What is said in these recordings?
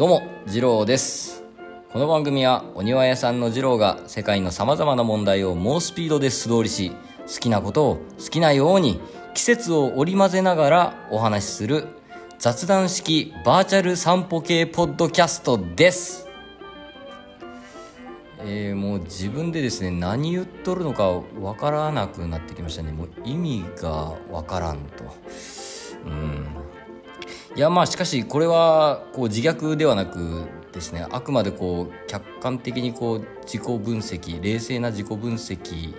どうも次郎です。この番組はお庭屋さんの次郎が世界のさまざまな問題を猛スピードで素通りし好きなことを好きなように季節を織り交ぜながらお話しする雑談式バーチャル散歩系ポッドキャストです。えー、もう自分でですね何言っとるのかわからなくなってきましたね。もう意味がわからんと。うん。いやまあしかしこれはこう自虐ではなくですねあくまでこう客観的にこう自己分析冷静な自己分析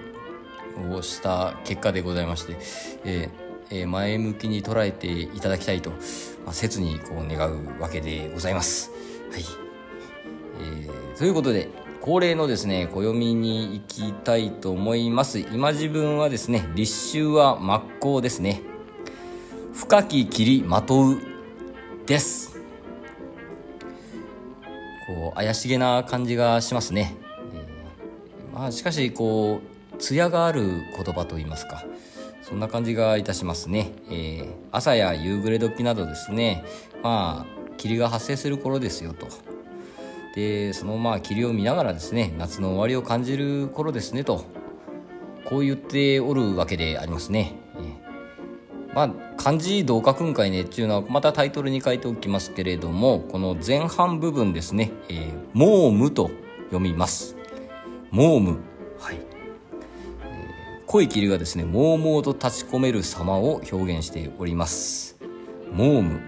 をした結果でございまして、えーえー、前向きに捉えていただきたいと、まあ、切にこう願うわけでございます。はい、えー、ということで恒例のですね暦に行きたいと思います。今自分はですね立秋は真っ向ですね。深き霧まとう。です。こう怪しげな感じがしますね、えー、まあしかしこう艶がある言葉といいますか。そんな感じがいたしますね、えー、朝や夕暮れ時などですね。まあ霧が発生する頃ですよと。でそのまあ霧を見ながらですね夏の終わりを感じる頃ですねと。こう言っておるわけでありますね、まあ漢字どう書くんかいねっていうのはまたタイトルに書いておきますけれどもこの前半部分ですね「えー、モーム」と読みます。モーム。はい、えー、濃い霧がですねもうもうと立ち込める様を表現しております。モーム。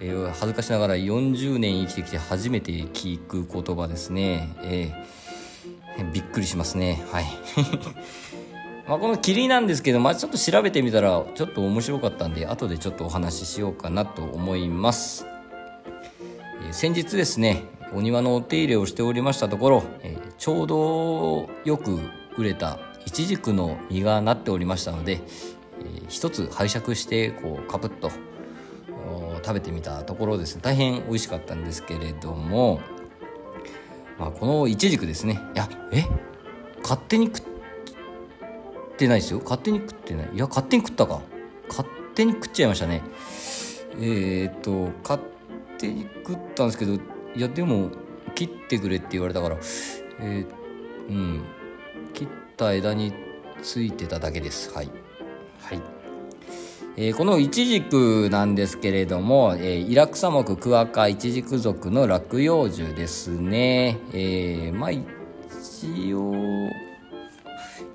えー、恥ずかしながら40年生きてきて初めて聞く言葉ですね、えー、びっくりしますね。はい。まあこの霧なんですけど、まあ、ちょっと調べてみたらちょっと面白かったんで後でちょっとお話ししようかなと思います、えー、先日ですねお庭のお手入れをしておりましたところ、えー、ちょうどよく売れたイチジクの実がなっておりましたので、えー、一つ拝借してこうカプッと食べてみたところです。ね大変美味しかったんですけれども、まあ、このいちじくですね。いやえ勝手に食ってないですよ。勝手に食ってない。いや勝手に食ったか。勝手に食っちゃいましたね。えー、っと勝手に食ったんですけどいやでも切ってくれって言われたからえー、うん。切った枝についてただけです。はい。はい。えー、このイチジクなんですけれども、えー、イラクサ目クワカイチジク属の落葉樹ですね。えー、まあ一応、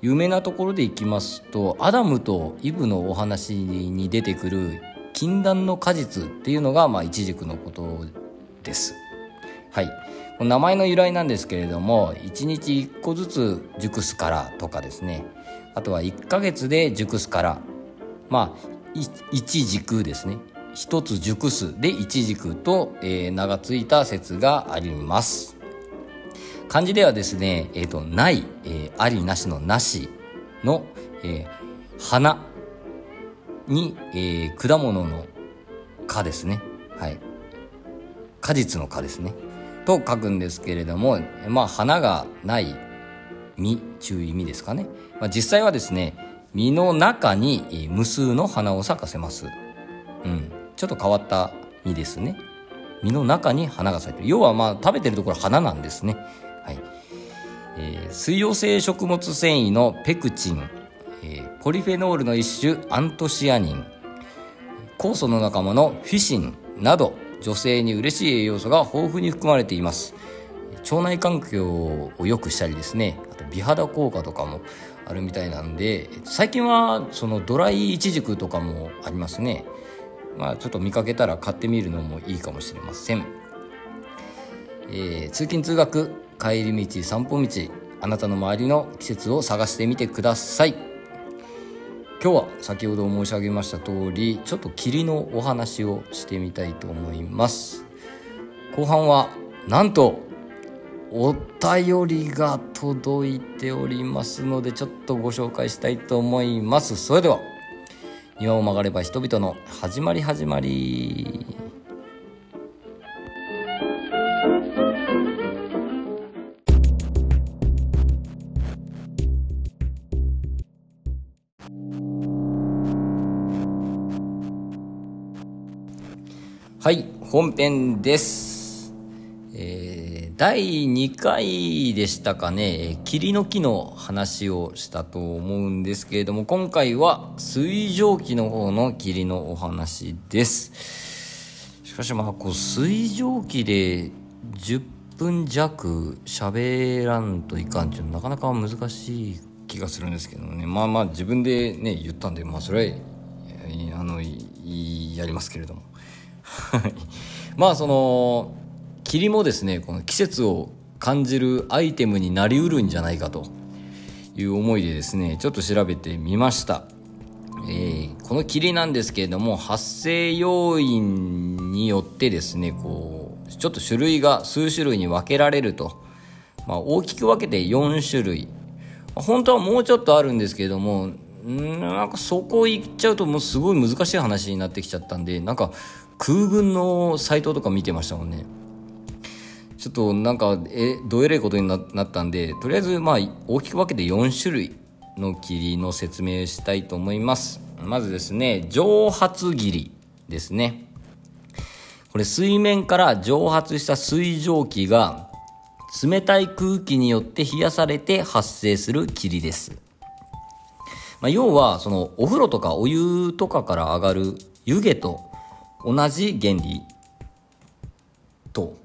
有名なところでいきますと、アダムとイブのお話に出てくる禁断の果実っていうのが、まあ、イチジクのことです。はい。名前の由来なんですけれども、1日1個ずつ熟すからとかですね、あとは1ヶ月で熟すから、まあ、一軸ですね一つ熟すで一軸と、えー、名が付いた説があります漢字ではですね、えーと、ない、えー、ありなしのなしの、えー、花に、えー、果物の果ですねはい果実の果ですねと書くんですけれどもまあ花がない実中意味ですかね、まあ、実際はですね実の中に無数の花を咲かせます。うん。ちょっと変わった実ですね。実の中に花が咲いてる。要はまあ食べてるところ花なんですね。はい。えー、水溶性食物繊維のペクチン、えー、ポリフェノールの一種アントシアニン、酵素の仲間のフィシンなど女性に嬉しい栄養素が豊富に含まれています。腸内環境を良くしたりですね、あと美肌効果とかもあるみたいなんで最近はそのドライイチジクとかもありますねまあちょっと見かけたら買ってみるのもいいかもしれません、えー、通勤通学帰り道散歩道あなたの周りの季節を探してみてください。今日は先ほど申し上げました通りちょっと霧のお話をしてみたいと思います。後半はなんとお便りが届いておりますのでちょっとご紹介したいと思います。それでは庭を曲がれば人々の始まり始まり。はい本編ですえ第2回でしたかね、霧の木の話をしたと思うんですけれども、今回は水蒸気の方の霧のお話です。しかしまあ、こう、水蒸気で10分弱喋らんといかんっていうのはなかなか難しい気がするんですけどね。まあまあ自分でね、言ったんで、まあそれは、あの、やりますけれども。まあその、霧もですねこの季節を感じるアイテムになりうるんじゃないかと。いう思いでですねちょっと調べてみました、えー、この霧なんですけれども発生要因によってですねこうちょっと種類が数種類に分けられると、まあ、大きく分けて4種類。本当はもうちょっとあるんですけれどもなんかそこ行っちゃうともうすごい難しい話になってきちゃったんでなんか空軍のサイトとか見てましたもんね。ちょっとなんかえどえれいことになったんでとりあえずまあ大きく分けて4種類の霧の説明したいと思います。まずですね蒸発霧ですね。これ水面から蒸発した水蒸気が冷たい空気によって冷やされて発生する霧です。まあ、要は、そのお風呂とかお湯とかから上がる湯気と同じ原理と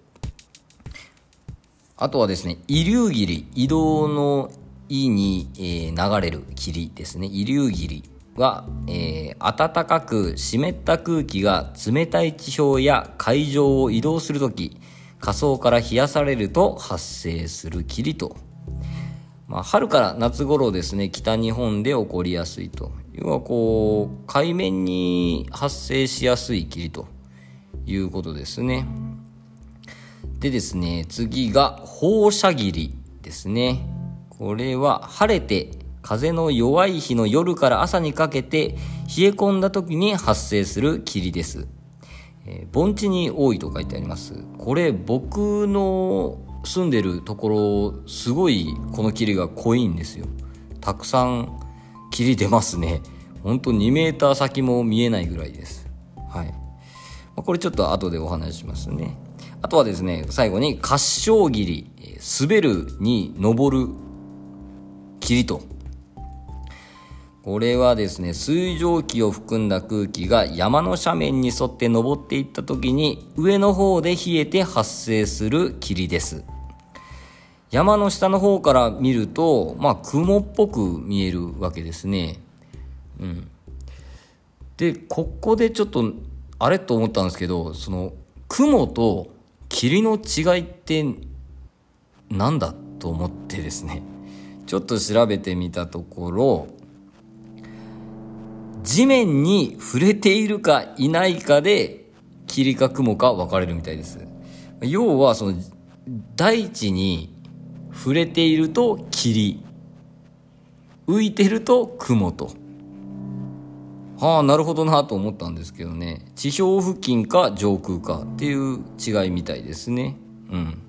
あとはですね、遺留霧、移動の意に、えー、流れる霧ですね。遺留霧は、えー、暖かく湿った空気が冷たい地表や海上を移動するとき、下層から冷やされると発生する霧と。まあ、春から夏頃ですね、北日本で起こりやすいと。要はこう、海面に発生しやすい霧ということですね。でですね、次が放射霧ですね。これは晴れて風の弱い日の夜から朝にかけて冷え込んだ時に発生する霧です。えー、盆地に多いと書いてあります。これ僕の住んでるところすごいこの霧が濃いんですよ。たくさん霧出ますね。ほんと2メーター先も見えないぐらいです。はい。これちょっと後でお話ししますね。あとはですね、最後に、滑翔霧、滑るに登る霧と。これはですね、水蒸気を含んだ空気が山の斜面に沿って登っていった時に、上の方で冷えて発生する霧です。山の下の方から見ると、まあ、雲っぽく見えるわけですね。うん。で、ここでちょっと、あれと思ったんですけど、その、雲と霧の違いって何だと思ってですねちょっと調べてみたところ地面に触れているかいないかで霧か雲か分かれるみたいです要はその大地に触れていると霧。浮いてると雲と。はあなるほどなと思ったんですけどね。地表付近か上空かっていう違いみたいですね。うん。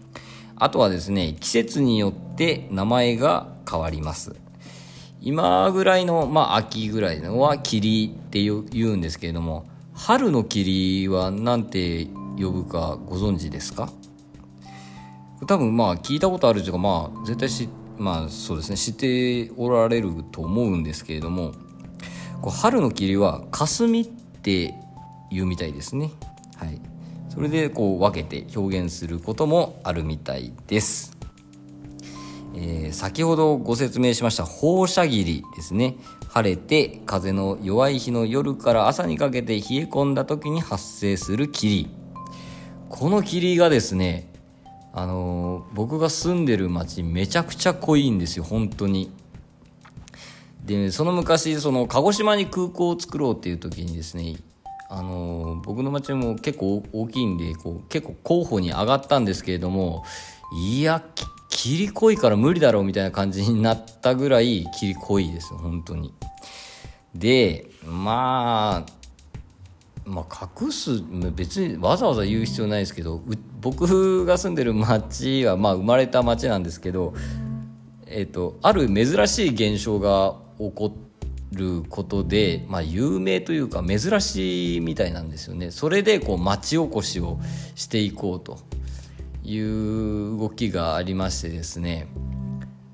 あとはですね季節によって名前が変わります。今ぐらいのまあ秋ぐらいのは霧って言うんですけれども。春の霧は何て呼ぶかご存知ですか？多分まあ聞いたことあるというかまあ絶対しまあそうですね知っておられると思うんですけれどもこう春の霧は霞って言うみたいですね。はい。それでこう分けて表現することもあるみたいです、えー、先ほどご説明しました放射霧ですね。晴れて風の弱い日の夜から朝にかけて冷え込んだ時に発生する霧。この霧がですねあの、僕が住んでる町めちゃくちゃ濃いんですよ本当に。でその昔その鹿児島に空港を作ろうっていう時にですねあの僕の町も結構大きいんでこう結構候補に上がったんですけれどもいや霧濃いから無理だろうみたいな感じになったぐらい霧濃いです本当に。でまあまあ、隠す別にわざわざ言う必要ないですけど僕が住んでる町は、まあ、生まれた町なんですけど、えーとある珍しい現象が起こることで、まあ、有名というか珍しいみたいなんですよね。それでこう町おこしをしていこうという動きがありましてですね。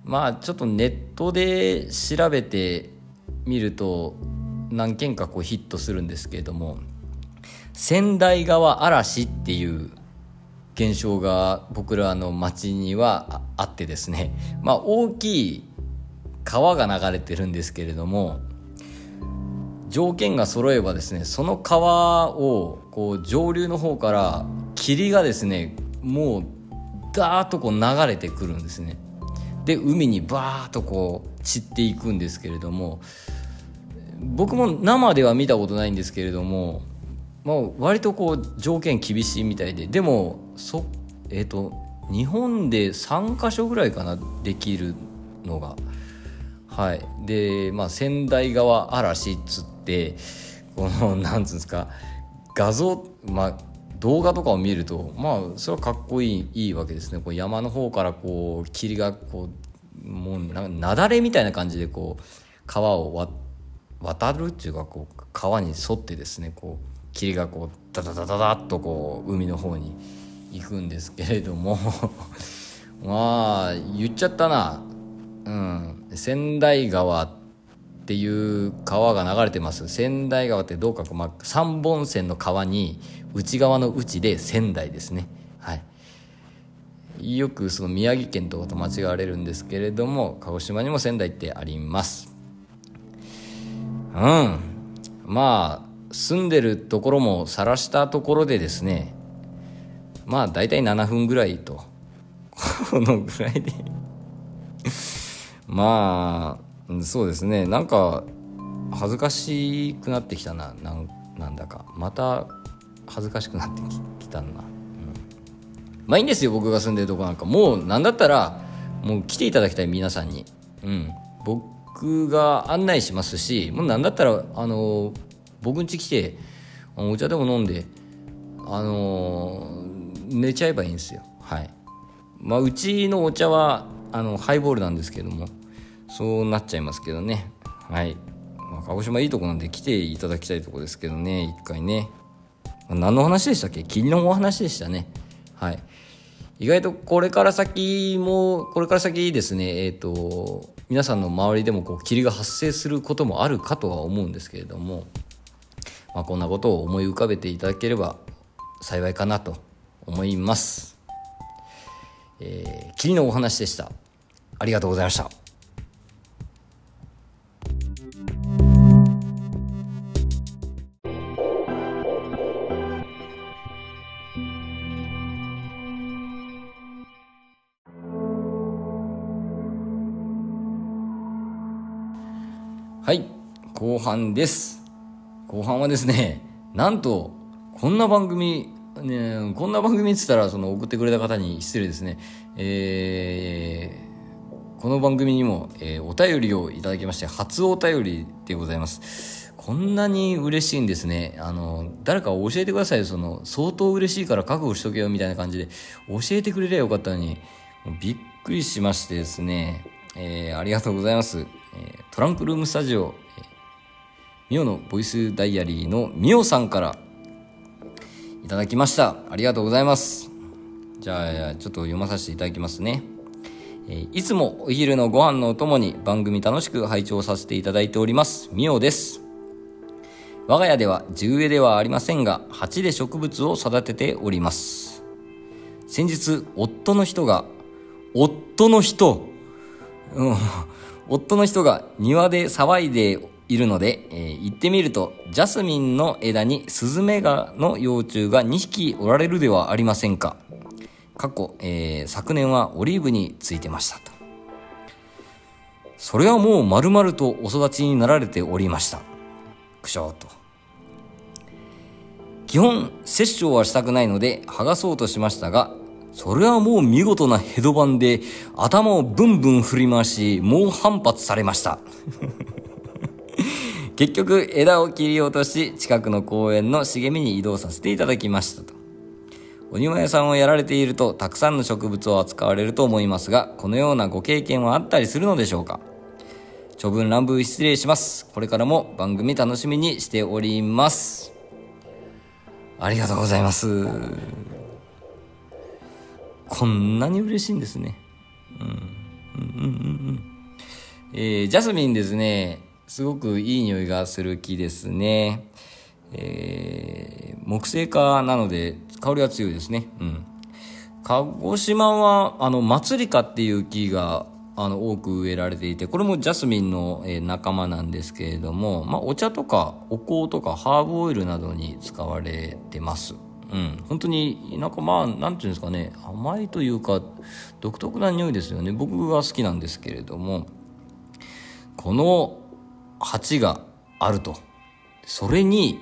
まあちょっとネットで調べてみると何件かこうヒットするんですけれども仙台川嵐っていう現象が僕らの町にはあってですねまあ大きい川が流れてるんですけれども条件が揃えばですねその川をこう上流の方から霧がですねもうダーッとこう流れてくるんですね。で海にバーッとこう散っていくんですけれども僕も生では見たことないんですけれども、まあ、割とこう条件厳しいみたいででもそえっ、ー、と日本で3か所ぐらいかなできるのが。はい。でまあ仙台川嵐っつってこの なんつうんですか画像まあ動画とかを見るとまあそれはかっこいいいいわけですね。こう山の方からこう霧がこうもうな雪崩みたいな感じでこう川を渡るっていうかこう川に沿ってですねこう霧がこうダダダダダッとこう海の方に行くんですけれども。まあ言っちゃったな。うん。仙台川っていう川が流れてます。仙台川ってどうか、まあ、3本線の川に内側の内で仙台ですね。はい。よくその宮城県とかと間違われるんですけれども鹿児島にも仙台ってあります。うん。まあ住んでるところも晒したところでですねまあ大体7分ぐらいと。このぐらいで。まあそうですね。なんか恥ずかしくなってきたな。なんだか。また恥ずかしくなってきたな、うん、まあいいんですよ僕が住んでるとこなんか。もうなんだったらもう来ていただきたい皆さんに。うん。僕が案内しますしもうなんだったらあの僕ん家来てお茶でも飲んであの寝ちゃえばいいんですよ。はい。まあうちのお茶はあのハイボールなんですけどもそうなっちゃいますけどね。はい、まあ、鹿児島いいとこなんで来ていただきたいとこですけどね一回ね。何の話でしたっけ？霧のお話でしたね。はい。意外とこれから先もこれから先ですねえっ、ー、と皆さんの周りでもこう霧が発生することもあるかとは思うんですけれども、まあ、こんなことを思い浮かべていただければ幸いかなと思います。えー、霧のお話でした。ありがとうございました。はい後半です後半はですねなんとこんな番組ねこんな番組っつったらその送ってくれた方に失礼ですね。えー、この番組にも、えー、お便りをいただきまして初お便りでございます。こんなに嬉しいんですね。あの誰か教えてくださいその相当嬉しいから覚悟しとけよみたいな感じで。教えてくれりゃよかったのにびっくりしましてですね、えー、ありがとうございます。えトランクルームスタジオ、えミオのボイスダイアリーのミオさんからいただきました。ありがとうございます。じゃあ、ちょっと読まさせていただきますね。えいつもお昼のご飯のお供に番組楽しく拝聴させていただいております。ミオです。我が家では地植えではありませんが、鉢で植物を育てております。先日、夫の人が、夫の人、うん、夫の人が庭で騒いでいるので、えー、行ってみると、ジャスミンの枝にスズメガの幼虫が2匹おられるではありませんか。過去、えー、昨年はオリーブについてましたと。それはもう丸々とお育ちになられておりました。くしょーと。基本、殺生はしたくないので剥がそうとしましたが、それはもう見事なヘドバンで頭をブンブン振り回し猛反発されました結局枝を切り落とし近くの公園の茂みに移動させていただきましたとお庭屋さんをやられているとたくさんの植物を扱われると思いますがこのようなご経験はあったりするのでしょうか長文乱文失礼しますこれからも番組楽しみにしておりますありがとうございますこんなに嬉しいんですね。うん。うんうんうんうん。えー、ジャスミンですね。すごくいい匂いがする木ですね。えー、木製化なので香りが強いですね。うん。鹿児島は、あの、祭りかっていう木が、あの、多く植えられていて、これもジャスミンの、え、仲間なんですけれども、まあ、お茶とかお香とかハーブオイルなどに使われてます。うん、本当になんかまあなんていうんですかね甘いというか独特な匂いですよね僕が好きなんですけれどもこの鉢があると。それに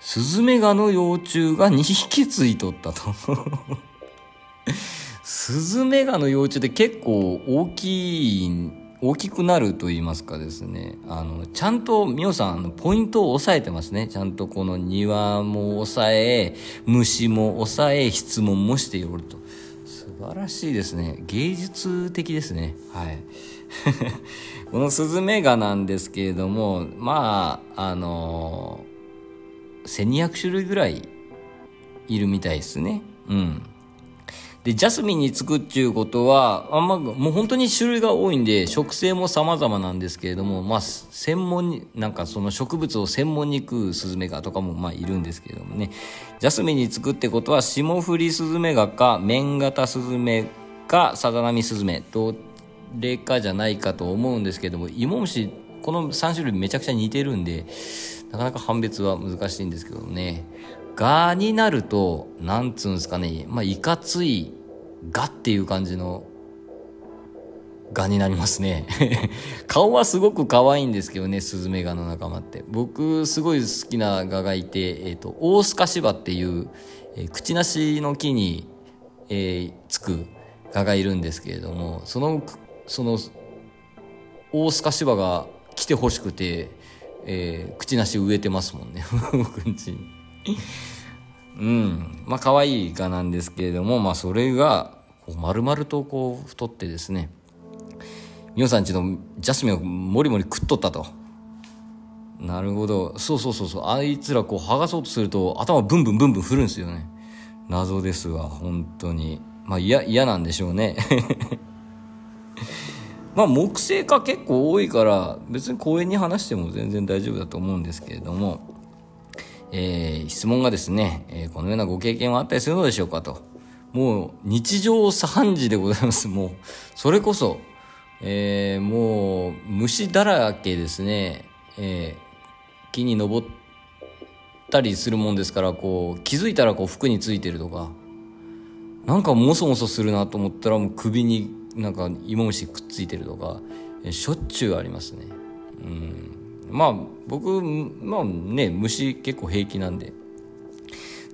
スズメガの幼虫が2匹ついとったと。スズメガの幼虫って結構大きい大きくなると言いますかですね。あのちゃんとミオさんポイントを押さえてますね。ちゃんとこの庭も抑え虫も抑え質問もしておると。素晴らしいですね。芸術的ですね。はい。このスズメガなんですけれどもまああの1200種類ぐらいいるみたいですねうんで、ジャスミンにつくっていうことは、あんま、もう本当に種類が多いんで、植生も様々なんですけれども、まあ、専門に、なんかその植物を専門に食うスズメガとかもまあいるんですけれどもね。ジャスミンにつくってことは、霜降りスズメガか、綿型スズメか、サザナミスズメ、どれかじゃないかと思うんですけども、芋虫、この3種類めちゃくちゃ似てるんで、なかなか判別は難しいんですけどね。がになると、なんつうんですかね、まあ、いかつい、がっていう感じの、がになりますね。顔はすごく可愛いんですけどね、スズメガの仲間って。僕、すごい好きなガがいて、えっ、ー、と、オオスカシバっていう、えー、口なしの木に、えー、つくガがいるんですけれども、その、その、オオスカシバが来てほしくて、えー、口なし植えてますもんね、僕んちに。うん。まあ、可愛いガなんですけれども、まあ、それが、こう丸々とこう、太ってですね、ミオさんちのジャスミンをもりもり食っとったと。なるほど。そうそうそうそう。あいつらこう剥がそうとすると頭ブンブンブンブン振るんですよね。謎ですわ、本当に。まあ嫌、嫌なんでしょうね。まあ木星化結構多いから別に公園に話しても全然大丈夫だと思うんですけれども、えー、質問がですね、えー、このようなご経験はあったりするのでしょうかと。もう日常茶飯事でございます。もう、それこそ、えー、もう虫だらけですね。えー、木に登ったりするもんですから、こう、気づいたらこう服についてるとか、なんかもそもそするなと思ったらもう首になんか芋虫くっついてるとか、しょっちゅうありますね。うん。まあ僕まあね虫結構平気なんで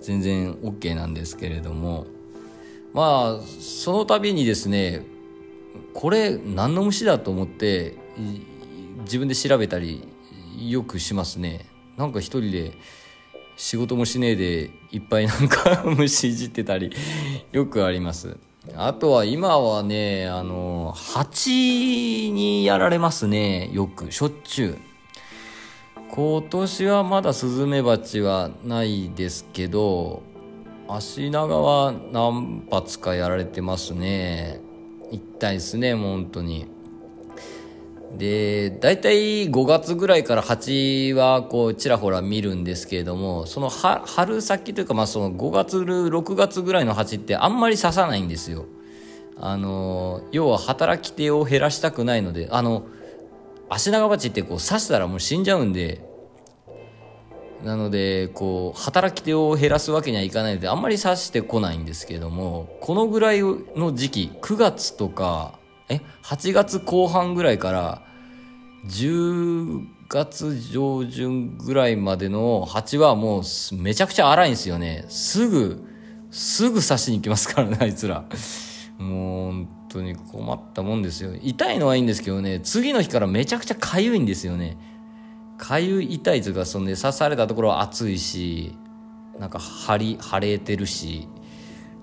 全然 OK なんですけれどもまあその度にですねこれ何の虫だと思って自分で調べたりよくしますねなんか一人で仕事もしねえでいっぱいなんか 虫いじってたりよくありますあとは今はねあの蜂にやられますねよくしょっちゅう。今年はまだスズメバチはないですけど足長は何発かやられてますね。痛いですねもう本当に。で大体5月ぐらいから蜂はこうちらほら見るんですけれどもその春先というかまあその5月6月ぐらいの蜂ってあんまり刺さないんですよ。あの要は働き手を減らしたくないのであのアシナガバチってこう刺したらもう死んじゃうんでなのでこう働き手を減らすわけにはいかないのであんまり刺してこないんですけれどもこのぐらいの時期9月とかえ8月後半ぐらいから10月上旬ぐらいまでの蜂はもうめちゃくちゃ荒いんですよね。すぐすぐ刺しに行きますからねあいつら。もう本当に困ったもんですよ。痛いのはいいんですけどね次の日からめちゃくちゃ痒いんですよね。かゆい痛いというかその、ね、刺されたところは熱いしなんか腫り腫れてるし。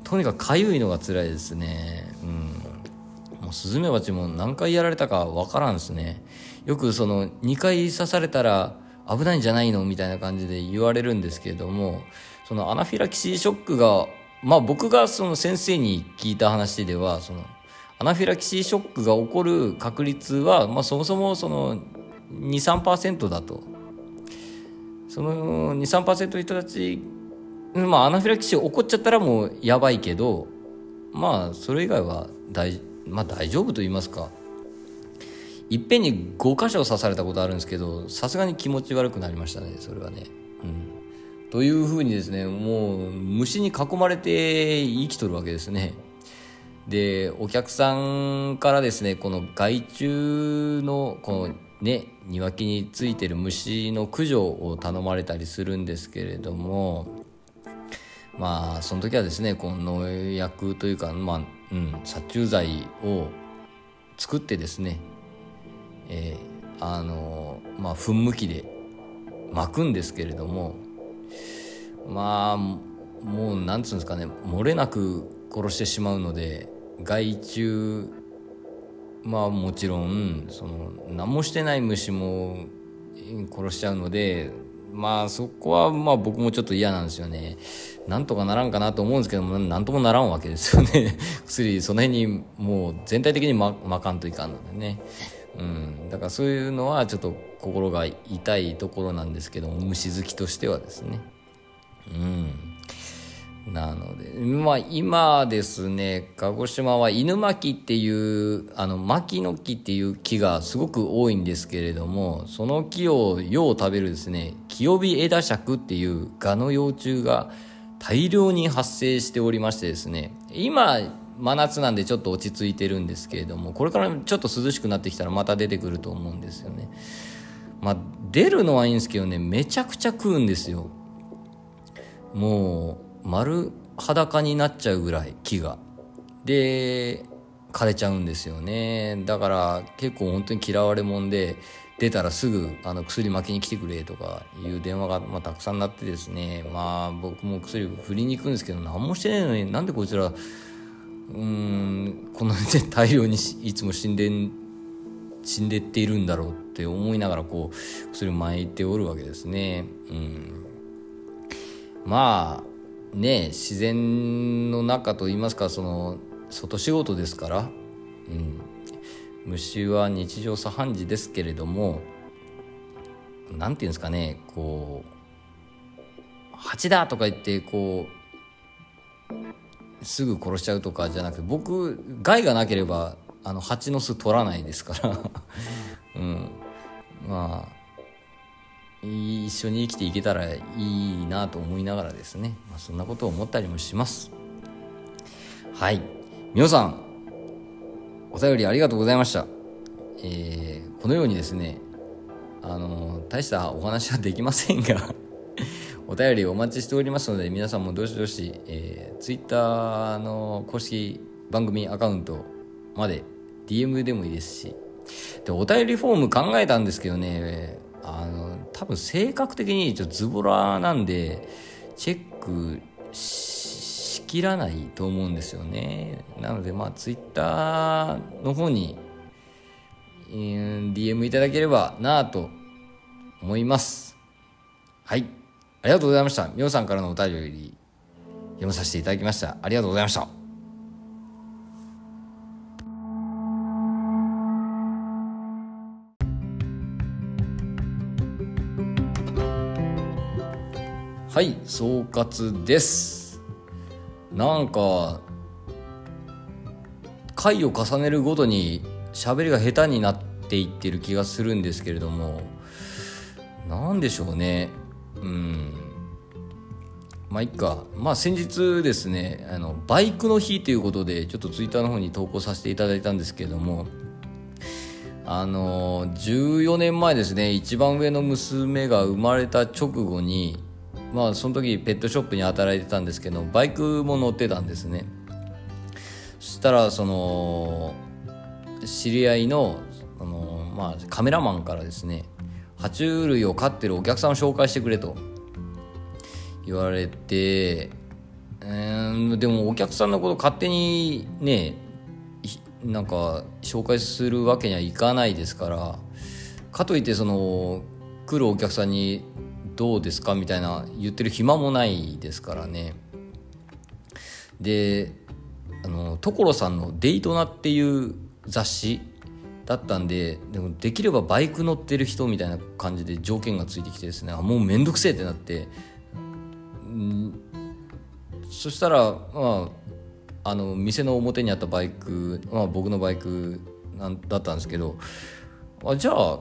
とにかくかゆいのが辛いですね。もうスズメバチも何回やられたかわからんですね。よくその2回刺されたら危ないんじゃないのみたいな感じで言われるんですけれどもそのアナフィラキシーショックがまあ僕がその先生に聞いた話ではそのアナフィラキシーショックが起こる確率は、まあ、そもそもその23%だと。その23%の人たち、まあ、アナフィラキシー起こっちゃったらもうやばいけどまあそれ以外は大,、まあ、大丈夫と言いますかいっぺんに5箇所刺されたことあるんですけどさすがに気持ち悪くなりましたねそれはね。うん、というふうにですねもう虫に囲まれて生きとるわけですね。でお客さんからですねこの害虫のこのね庭木についてる虫の駆除を頼まれたりするんですけれどもまあその時はですねこの農薬というかまあうん殺虫剤を作ってですねえー、あのまあ噴霧器で巻くんですけれどもまあもうなんつうんですかね漏れなく殺してしまうので害虫まあもちろんその何もしてない虫も殺しちゃうのでまあそこはまあ僕もちょっと嫌なんですよね。なんとかならんかなと思うんですけども、なんともならんわけですよね。薬、その辺にもう全体的にままかんといかんのでね。うん。だからそういうのはちょっと心が痛いところなんですけども、虫好きとしてはですね。うん。なので、まあ今ですね、鹿児島は犬巻っていう、あの、巻の木っていう木がすごく多いんですけれども、その木をよう食べるですね、キオビエダシャクっていうガの幼虫が大量に発生しておりましてですね、今、真夏なんでちょっと落ち着いてるんですけれども、これからちょっと涼しくなってきたらまた出てくると思うんですよね。まあ、出るのはいいんですけどね、めちゃくちゃ食うんですよ。もう、丸裸になっちゃうぐらい木がで枯れちゃうんですよねだから結構本当に嫌われもんで出たらすぐあの薬巻きに来てくれとかいう電話が、まあ、たくさんなってですね。まあ僕も薬振りに行くんですけど何もしてないのになんでこいつらうんこんなに大量にいつも死んで死んでっているんだろうって思いながらこう薬を巻いておるわけですね。うん、まあね自然の中といいますかその外仕事ですから、うん、虫は日常茶飯事ですけれども何て言うんですかねこう蜂だとか言ってこうすぐ殺しちゃうとかじゃなくて僕害がなければあの蜂の巣取らないですから。うん。まあ一緒に生きていけたらいいなと思いながらですね、まあ、そんなことを思ったりもします。はい。皆さん。お便りありがとうございました、えー、このようにですねあの大したお話はできませんが お便りお待ちしておりますので皆さんもどしどし、えー、Twitter の公式番組アカウントまで DM でもいいですしでお便りフォーム考えたんですけどねあの多分性格的にちょっとズボラなんでチェックしきらないと思うんですよね。なのでまあツイッターの方に、えー、DM いただければなと思います。はい。ありがとうございました。みおさんからのお便り読まさせていただきました。ありがとうございました。はい。総括です。なんか回を重ねるごとに喋りが下手になっていってる気がするんですけれども何でしょうね。うん。まあいっか。まあ先日ですねあのバイクの日ということでちょっとツイッターの方に投稿させていただいたんですけれどもあの14年前ですね一番上の娘が生まれた直後にまあその時ペットショップに働いてたんですけどバイクも乗ってたんですね。そしたらその知り合いのあの、まあ、カメラマンからですね爬虫類を飼ってるお客さんを紹介してくれと言われて、えー、でもお客さんのこと勝手にねなんか紹介するわけにはいかないですからかといってその来るお客さんにどうですか？みたいな言ってる暇もないですからね。であの所さんの「デイトナ」っていう雑誌だったんででもできればバイク乗ってる人みたいな感じで条件がついてきてですねあもう面倒くせえってなって、そしたらまああの店の表にあったバイク、まあ、僕のバイクなんだったんですけどあじゃあ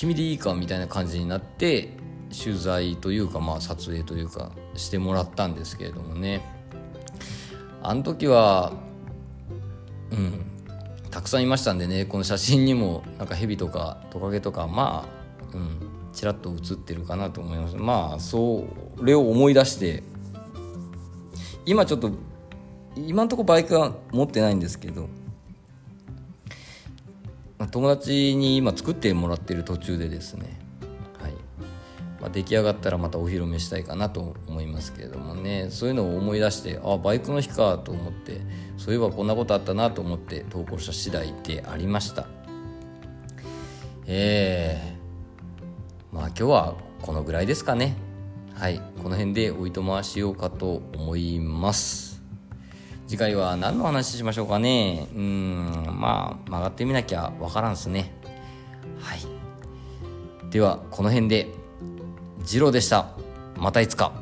君でいいかみたいな感じになって取材というかまあ撮影というかしてもらったんですけれどもね。あの時はうんたくさんいましたんでねこの写真にもなんか蛇とかトカゲとかまあうんちらっと写ってるかなと思います。まあそれを思い出して今ちょっと今んとこバイクは持ってないんですけどま友達に今作ってもらってる途中でですね、はい。まあ、出来上がったらまたお披露目したいかなと思いますけれどもね。そういうのを思い出してあバイクの日かと思ってそういえばこんなことあったなと思って投稿した次第でありました。えー、まあ今日はこのぐらいですかね。はい。この辺でおいとましようかと思います。次回は何の話しましょうかね。うんまあ曲がってみなきゃわからんすね。はい。ではこの辺で次郎でした。またいつか。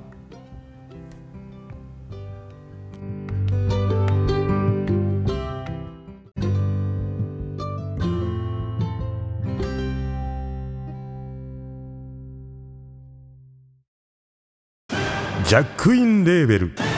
ジャックインレーベル。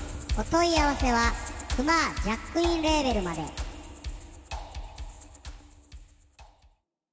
お問い合わせはクマジャックインレーベルまで。